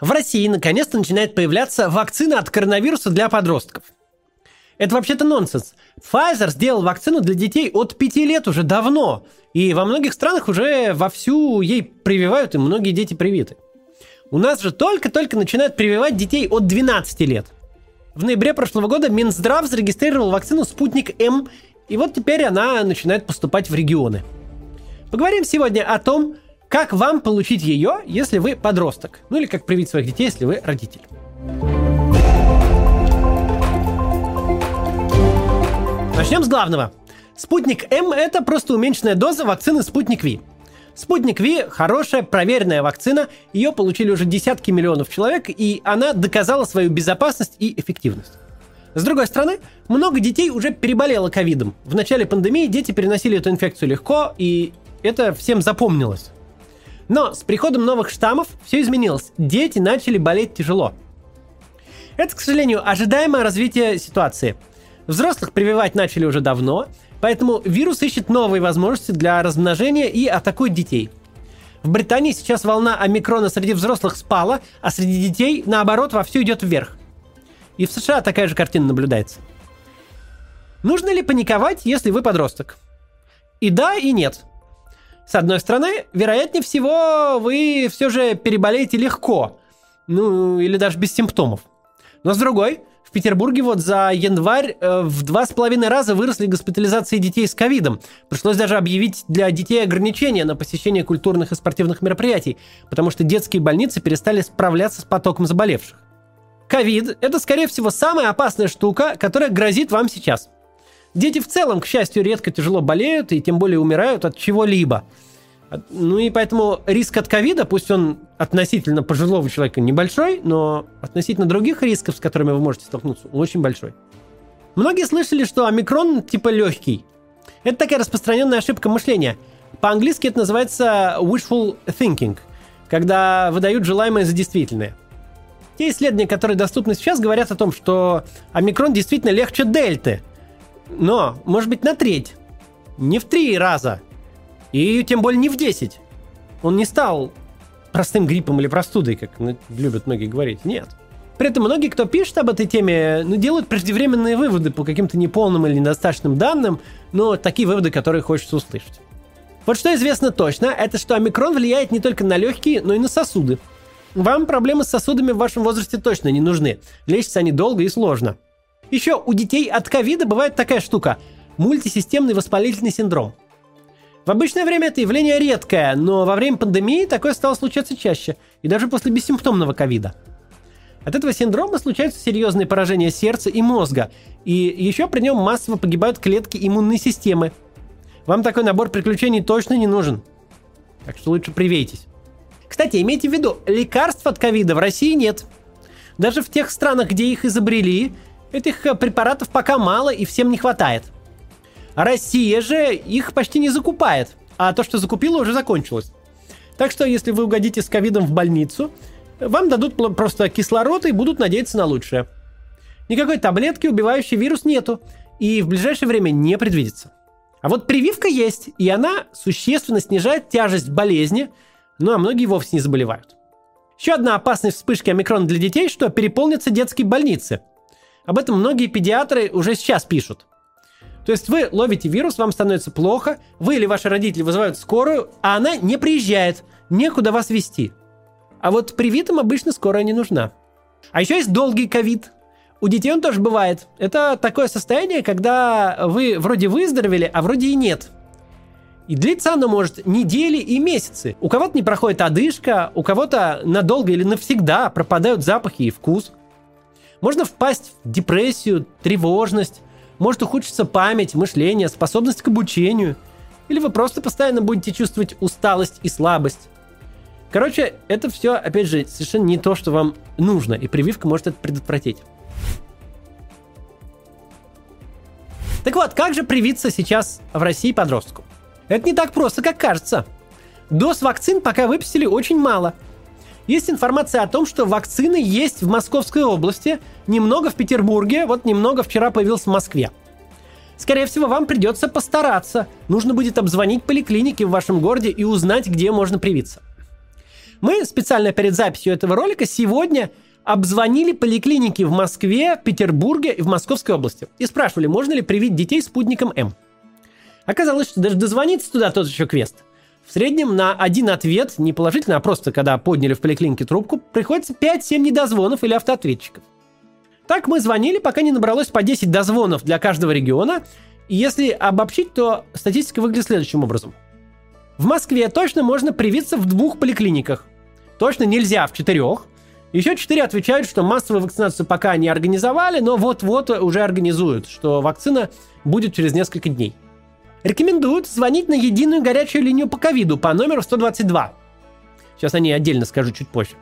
В России наконец-то начинает появляться вакцина от коронавируса для подростков. Это вообще-то нонсенс. Pfizer сделал вакцину для детей от 5 лет уже давно. И во многих странах уже вовсю ей прививают, и многие дети привиты. У нас же только-только начинают прививать детей от 12 лет. В ноябре прошлого года Минздрав зарегистрировал вакцину «Спутник М», и вот теперь она начинает поступать в регионы. Поговорим сегодня о том, как вам получить ее, если вы подросток? Ну или как привить своих детей, если вы родитель? Начнем с главного. Спутник М – это просто уменьшенная доза вакцины Спутник Ви. Спутник Ви – хорошая, проверенная вакцина. Ее получили уже десятки миллионов человек, и она доказала свою безопасность и эффективность. С другой стороны, много детей уже переболело ковидом. В начале пандемии дети переносили эту инфекцию легко, и это всем запомнилось. Но с приходом новых штаммов все изменилось. Дети начали болеть тяжело. Это, к сожалению, ожидаемое развитие ситуации. Взрослых прививать начали уже давно, поэтому вирус ищет новые возможности для размножения и атакует детей. В Британии сейчас волна омикрона среди взрослых спала, а среди детей, наоборот, вовсю идет вверх. И в США такая же картина наблюдается. Нужно ли паниковать, если вы подросток? И да, и нет. С одной стороны, вероятнее всего, вы все же переболеете легко. Ну, или даже без симптомов. Но с другой, в Петербурге вот за январь э, в два с половиной раза выросли госпитализации детей с ковидом. Пришлось даже объявить для детей ограничения на посещение культурных и спортивных мероприятий, потому что детские больницы перестали справляться с потоком заболевших. Ковид – это, скорее всего, самая опасная штука, которая грозит вам сейчас – Дети в целом, к счастью, редко тяжело болеют и тем более умирают от чего-либо. Ну и поэтому риск от ковида, пусть он относительно пожилого человека небольшой, но относительно других рисков, с которыми вы можете столкнуться, очень большой. Многие слышали, что омикрон типа легкий. Это такая распространенная ошибка мышления. По-английски это называется wishful thinking, когда выдают желаемое за действительное. Те исследования, которые доступны сейчас, говорят о том, что омикрон действительно легче дельты – но, может быть, на треть. Не в три раза. И тем более не в десять. Он не стал простым гриппом или простудой, как любят многие говорить. Нет. При этом многие, кто пишет об этой теме, ну, делают преждевременные выводы по каким-то неполным или недостаточным данным, но такие выводы, которые хочется услышать. Вот что известно точно, это что омикрон влияет не только на легкие, но и на сосуды. Вам проблемы с сосудами в вашем возрасте точно не нужны. Лечатся они долго и сложно. Еще у детей от ковида бывает такая штука – мультисистемный воспалительный синдром. В обычное время это явление редкое, но во время пандемии такое стало случаться чаще, и даже после бессимптомного ковида. От этого синдрома случаются серьезные поражения сердца и мозга, и еще при нем массово погибают клетки иммунной системы. Вам такой набор приключений точно не нужен. Так что лучше привейтесь. Кстати, имейте в виду, лекарств от ковида в России нет. Даже в тех странах, где их изобрели, Этих э, препаратов пока мало и всем не хватает. Россия же их почти не закупает, а то, что закупила, уже закончилось. Так что, если вы угодите с ковидом в больницу, вам дадут просто кислород и будут надеяться на лучшее. Никакой таблетки, убивающей вирус, нету, и в ближайшее время не предвидится. А вот прививка есть, и она существенно снижает тяжесть болезни, ну а многие вовсе не заболевают. Еще одна опасность вспышки омикрона для детей, что переполнятся детские больницы – об этом многие педиатры уже сейчас пишут. То есть вы ловите вирус, вам становится плохо, вы или ваши родители вызывают скорую, а она не приезжает, некуда вас вести. А вот привитым обычно скорая не нужна. А еще есть долгий ковид. У детей он тоже бывает. Это такое состояние, когда вы вроде выздоровели, а вроде и нет. И длится оно может недели и месяцы. У кого-то не проходит одышка, у кого-то надолго или навсегда пропадают запахи и вкус. Можно впасть в депрессию, тревожность, может ухудшиться память, мышление, способность к обучению. Или вы просто постоянно будете чувствовать усталость и слабость. Короче, это все, опять же, совершенно не то, что вам нужно, и прививка может это предотвратить. Так вот, как же привиться сейчас в России подростку? Это не так просто, как кажется. Доз вакцин пока выпустили очень мало – есть информация о том, что вакцины есть в Московской области, немного в Петербурге, вот немного вчера появился в Москве. Скорее всего, вам придется постараться. Нужно будет обзвонить поликлиники в вашем городе и узнать, где можно привиться. Мы специально перед записью этого ролика сегодня обзвонили поликлиники в Москве, Петербурге и в Московской области и спрашивали, можно ли привить детей спутником М. Оказалось, что даже дозвониться туда тот еще квест. В среднем на один ответ, не положительно, а просто когда подняли в поликлинике трубку, приходится 5-7 недозвонов или автоответчиков. Так мы звонили, пока не набралось по 10 дозвонов для каждого региона. И если обобщить, то статистика выглядит следующим образом. В Москве точно можно привиться в двух поликлиниках. Точно нельзя в четырех. Еще четыре отвечают, что массовую вакцинацию пока не организовали, но вот-вот уже организуют, что вакцина будет через несколько дней. Рекомендуют звонить на единую горячую линию по ковиду по номеру 122. Сейчас о ней отдельно скажу чуть позже.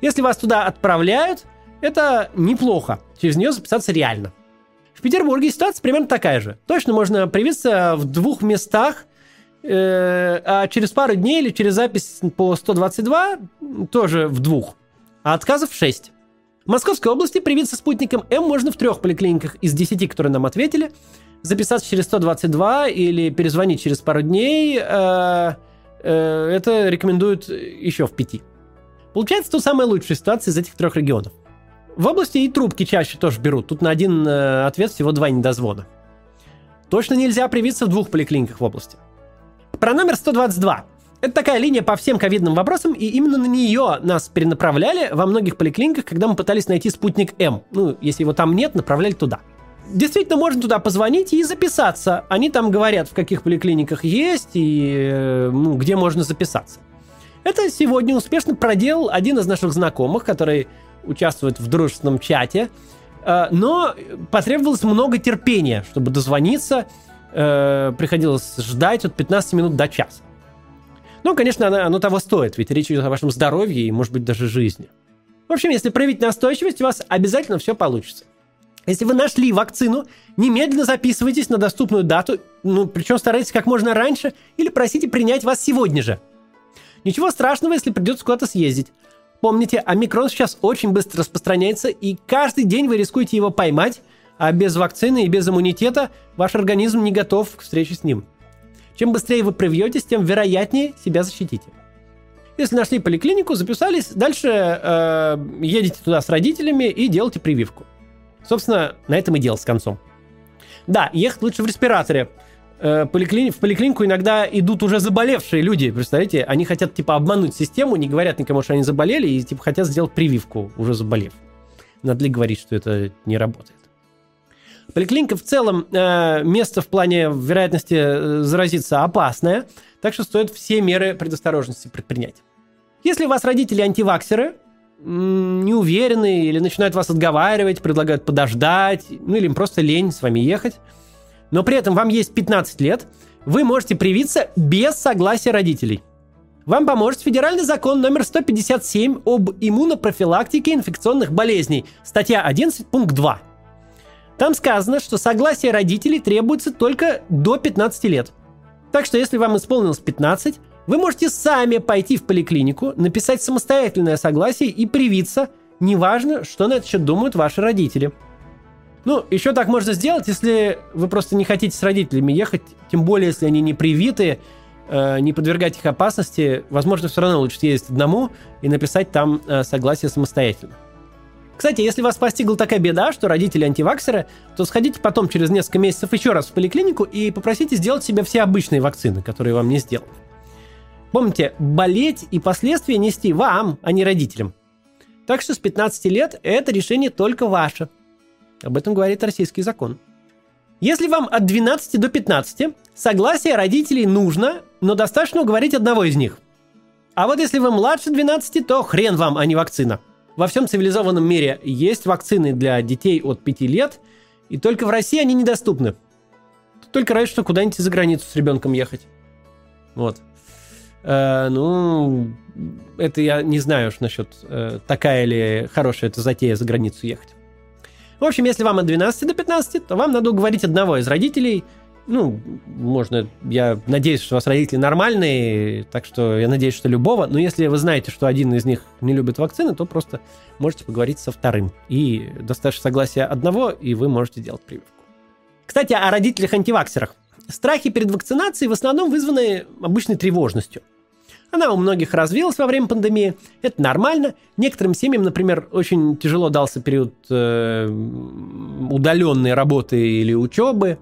Если вас туда отправляют, это неплохо. Через нее записаться реально. В Петербурге ситуация примерно такая же. Точно можно привиться в двух местах, э, а через пару дней или через запись по 122 тоже в двух. А отказов 6. В Московской области привиться спутником М можно в трех поликлиниках из 10, которые нам ответили. Записаться через 122 или перезвонить через пару дней. Э, э, это рекомендуют еще в пяти. Получается, то самая лучшая ситуация из этих трех регионов. В области и трубки чаще тоже берут. Тут на один э, ответ всего два недозвона. Точно нельзя привиться в двух поликлиниках в области. Про номер 122. Это такая линия по всем ковидным вопросам, и именно на нее нас перенаправляли во многих поликлиниках, когда мы пытались найти спутник М. Ну, если его там нет, направляли туда. Действительно, можно туда позвонить и записаться. Они там говорят, в каких поликлиниках есть и э, ну, где можно записаться. Это сегодня успешно проделал один из наших знакомых, который участвует в дружественном чате. Э, но потребовалось много терпения, чтобы дозвониться. Э, приходилось ждать от 15 минут до часа. Ну, конечно, оно, оно того стоит, ведь речь идет о вашем здоровье и, может быть, даже жизни. В общем, если проявить настойчивость, у вас обязательно все получится. Если вы нашли вакцину, немедленно записывайтесь на доступную дату, ну, причем старайтесь как можно раньше, или просите принять вас сегодня же. Ничего страшного, если придется куда-то съездить. Помните, омикрон сейчас очень быстро распространяется, и каждый день вы рискуете его поймать, а без вакцины и без иммунитета ваш организм не готов к встрече с ним. Чем быстрее вы привьетесь, тем вероятнее себя защитите. Если нашли поликлинику, записались, дальше э, едете туда с родителями и делайте прививку. Собственно, на этом и дело с концом. Да, ехать лучше в респираторе. Э. В поликлинику иногда идут уже заболевшие люди, представляете? Они хотят, типа, обмануть систему, не говорят никому, что они заболели, и, типа, хотят сделать прививку, уже заболев. Надо ли говорить, что это не работает? Поликлиника в целом э, место в плане вероятности э, заразиться опасное, так что стоит все меры предосторожности предпринять. Если у вас родители антиваксеры, не уверены или начинают вас отговаривать, предлагают подождать, ну или им просто лень с вами ехать, но при этом вам есть 15 лет, вы можете привиться без согласия родителей. Вам поможет федеральный закон номер 157 об иммунопрофилактике инфекционных болезней, статья 11, пункт 2. Там сказано, что согласие родителей требуется только до 15 лет. Так что если вам исполнилось 15, вы можете сами пойти в поликлинику, написать самостоятельное согласие и привиться, неважно, что на этот счет думают ваши родители – ну, еще так можно сделать, если вы просто не хотите с родителями ехать, тем более, если они не привиты, э, не подвергать их опасности, возможно, все равно лучше съездить одному и написать там э, согласие самостоятельно. Кстати, если вас постигла такая беда, что родители антиваксеры, то сходите потом через несколько месяцев еще раз в поликлинику и попросите сделать себе все обычные вакцины, которые вам не сделали. Помните, болеть и последствия нести вам, а не родителям. Так что с 15 лет это решение только ваше. Об этом говорит российский закон. Если вам от 12 до 15, согласие родителей нужно, но достаточно уговорить одного из них. А вот если вы младше 12, то хрен вам, а не вакцина. Во всем цивилизованном мире есть вакцины для детей от 5 лет, и только в России они недоступны. Только разве что куда-нибудь за границу с ребенком ехать. Вот. Э, ну, это я не знаю уж насчет э, такая ли хорошая эта затея за границу ехать. В общем, если вам от 12 до 15, то вам надо уговорить одного из родителей. Ну, можно, я надеюсь, что у вас родители нормальные, так что я надеюсь, что любого. Но если вы знаете, что один из них не любит вакцины, то просто можете поговорить со вторым. И достаточно согласия одного, и вы можете делать прививку. Кстати, о родителях-антиваксерах. Страхи перед вакцинацией в основном вызваны обычной тревожностью. Она у многих развилась во время пандемии. Это нормально. Некоторым семьям, например, очень тяжело дался период э, удаленной работы или учебы.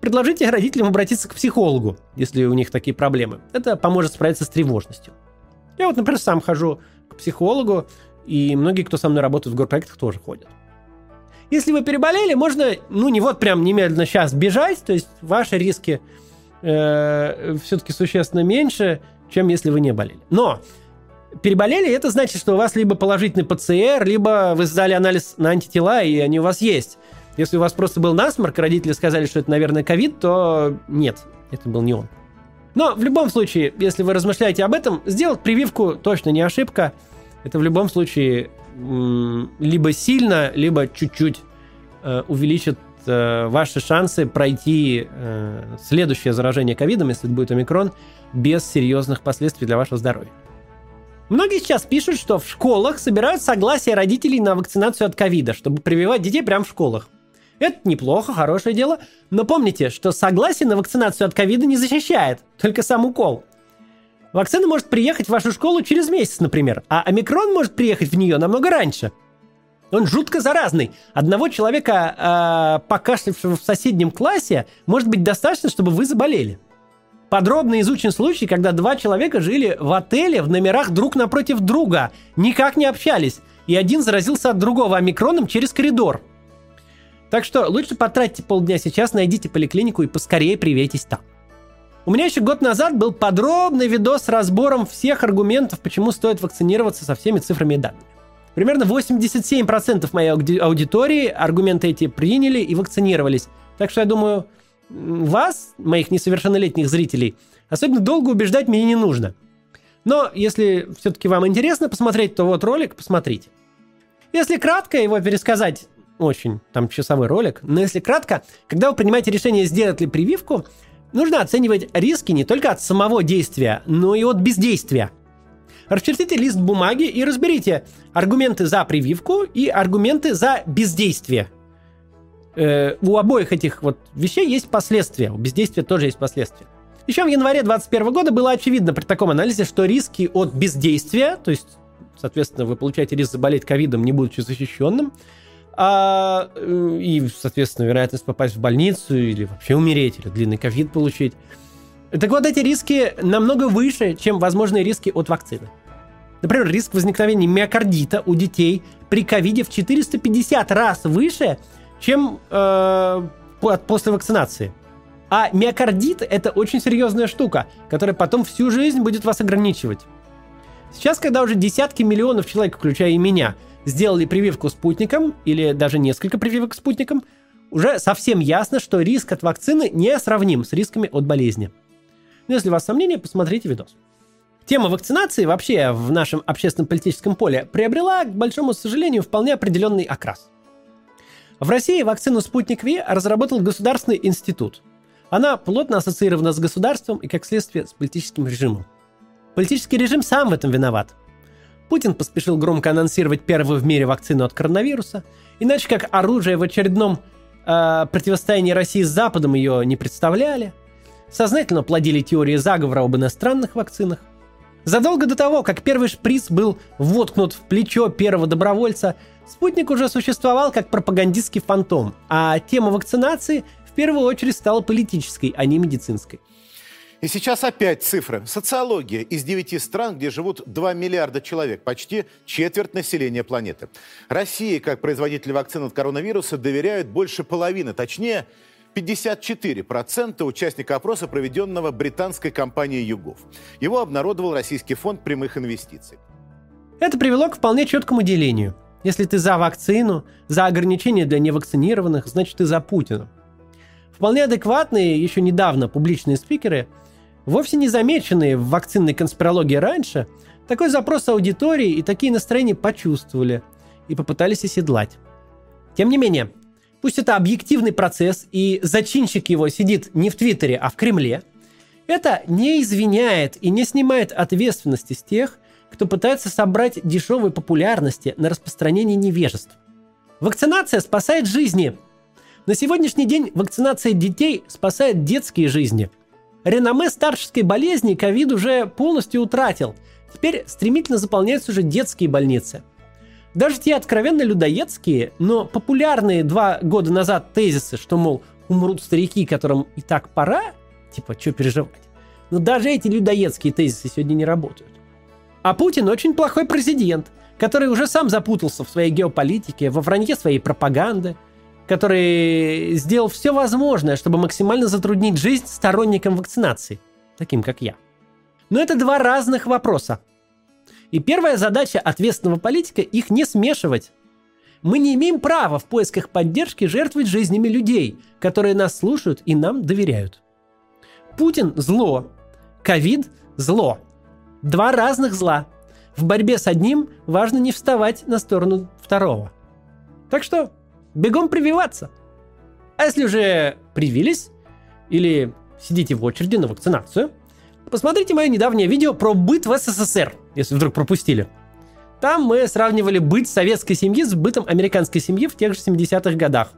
Предложите родителям обратиться к психологу, если у них такие проблемы. Это поможет справиться с тревожностью. Я вот, например, сам хожу к психологу, и многие, кто со мной работает в горпроектах, тоже ходят. Если вы переболели, можно, ну, не вот прям немедленно сейчас бежать, то есть ваши риски э, все-таки существенно меньше, чем если вы не болели. Но переболели, это значит, что у вас либо положительный ПЦР, либо вы сдали анализ на антитела, и они у вас есть. Если у вас просто был насморк, родители сказали, что это, наверное, ковид, то нет, это был не он. Но в любом случае, если вы размышляете об этом, сделать прививку точно не ошибка. Это в любом случае либо сильно, либо чуть-чуть э, увеличит э, ваши шансы пройти э, следующее заражение ковидом, если это будет омикрон, без серьезных последствий для вашего здоровья. Многие сейчас пишут, что в школах собирают согласие родителей на вакцинацию от ковида, чтобы прививать детей прямо в школах. Это неплохо, хорошее дело, но помните, что согласие на вакцинацию от ковида не защищает, только сам укол – Вакцина может приехать в вашу школу через месяц, например, а омикрон может приехать в нее намного раньше. Он жутко заразный. Одного человека, э, покашлявшего в соседнем классе, может быть достаточно, чтобы вы заболели. Подробно изучен случай, когда два человека жили в отеле в номерах друг напротив друга, никак не общались, и один заразился от другого омикроном через коридор. Так что лучше потратьте полдня сейчас, найдите поликлинику и поскорее привейтесь там. У меня еще год назад был подробный видос с разбором всех аргументов, почему стоит вакцинироваться со всеми цифрами и данными. Примерно 87% моей аудитории аргументы эти приняли и вакцинировались. Так что я думаю, вас, моих несовершеннолетних зрителей, особенно долго убеждать мне не нужно. Но если все-таки вам интересно посмотреть, то вот ролик посмотрите. Если кратко его пересказать, очень там часовой ролик, но если кратко, когда вы принимаете решение, сделать ли прививку, Нужно оценивать риски не только от самого действия, но и от бездействия. Расчертите лист бумаги и разберите аргументы за прививку и аргументы за бездействие. Э, у обоих этих вот вещей есть последствия, у бездействия тоже есть последствия. Еще в январе 2021 года было очевидно при таком анализе, что риски от бездействия, то есть, соответственно, вы получаете риск заболеть ковидом, не будучи защищенным, а, э, и, соответственно, вероятность попасть в больницу или вообще умереть, или длинный ковид получить. Так вот, эти риски намного выше, чем возможные риски от вакцины. Например, риск возникновения миокардита у детей при ковиде в 450 раз выше, чем э, после вакцинации. А миокардит – это очень серьезная штука, которая потом всю жизнь будет вас ограничивать. Сейчас, когда уже десятки миллионов человек, включая и меня, сделали прививку спутником или даже несколько прививок спутником, уже совсем ясно, что риск от вакцины не сравним с рисками от болезни. Но если у вас сомнения, посмотрите видос. Тема вакцинации вообще в нашем общественном политическом поле приобрела, к большому сожалению, вполне определенный окрас. В России вакцину «Спутник Ви» разработал Государственный институт. Она плотно ассоциирована с государством и, как следствие, с политическим режимом. Политический режим сам в этом виноват – Путин поспешил громко анонсировать первую в мире вакцину от коронавируса, иначе как оружие в очередном э, противостоянии России с Западом ее не представляли. Сознательно плодили теории заговора об иностранных вакцинах. Задолго до того, как первый шприц был воткнут в плечо первого добровольца, спутник уже существовал как пропагандистский фантом, а тема вакцинации в первую очередь стала политической, а не медицинской. И сейчас опять цифры. Социология из девяти стран, где живут 2 миллиарда человек, почти четверть населения планеты. России, как производитель вакцин от коронавируса, доверяют больше половины, точнее, 54% участника опроса, проведенного британской компанией «Югов». Его обнародовал Российский фонд прямых инвестиций. Это привело к вполне четкому делению. Если ты за вакцину, за ограничения для невакцинированных, значит ты за Путина. Вполне адекватные, еще недавно публичные спикеры – Вовсе не замеченные в вакцинной конспирологии раньше, такой запрос аудитории и такие настроения почувствовали и попытались оседлать. Тем не менее, пусть это объективный процесс и зачинщик его сидит не в Твиттере, а в Кремле, это не извиняет и не снимает ответственности с тех, кто пытается собрать дешевой популярности на распространение невежеств. Вакцинация спасает жизни. На сегодняшний день вакцинация детей спасает детские жизни – реноме старческой болезни ковид уже полностью утратил. Теперь стремительно заполняются уже детские больницы. Даже те откровенно людоедские, но популярные два года назад тезисы, что, мол, умрут старики, которым и так пора, типа, что переживать. Но даже эти людоедские тезисы сегодня не работают. А Путин очень плохой президент, который уже сам запутался в своей геополитике, во вранье своей пропаганды, который сделал все возможное, чтобы максимально затруднить жизнь сторонникам вакцинации, таким как я. Но это два разных вопроса. И первая задача ответственного политика – их не смешивать. Мы не имеем права в поисках поддержки жертвовать жизнями людей, которые нас слушают и нам доверяют. Путин – зло. Ковид – зло. Два разных зла. В борьбе с одним важно не вставать на сторону второго. Так что бегом прививаться. А если уже привились или сидите в очереди на вакцинацию, посмотрите мое недавнее видео про быт в СССР, если вдруг пропустили. Там мы сравнивали быт советской семьи с бытом американской семьи в тех же 70-х годах.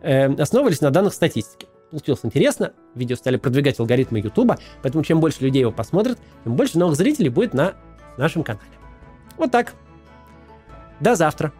Э, основывались на данных статистики. Получилось интересно, видео стали продвигать алгоритмы Ютуба, поэтому чем больше людей его посмотрят, тем больше новых зрителей будет на нашем канале. Вот так. До завтра.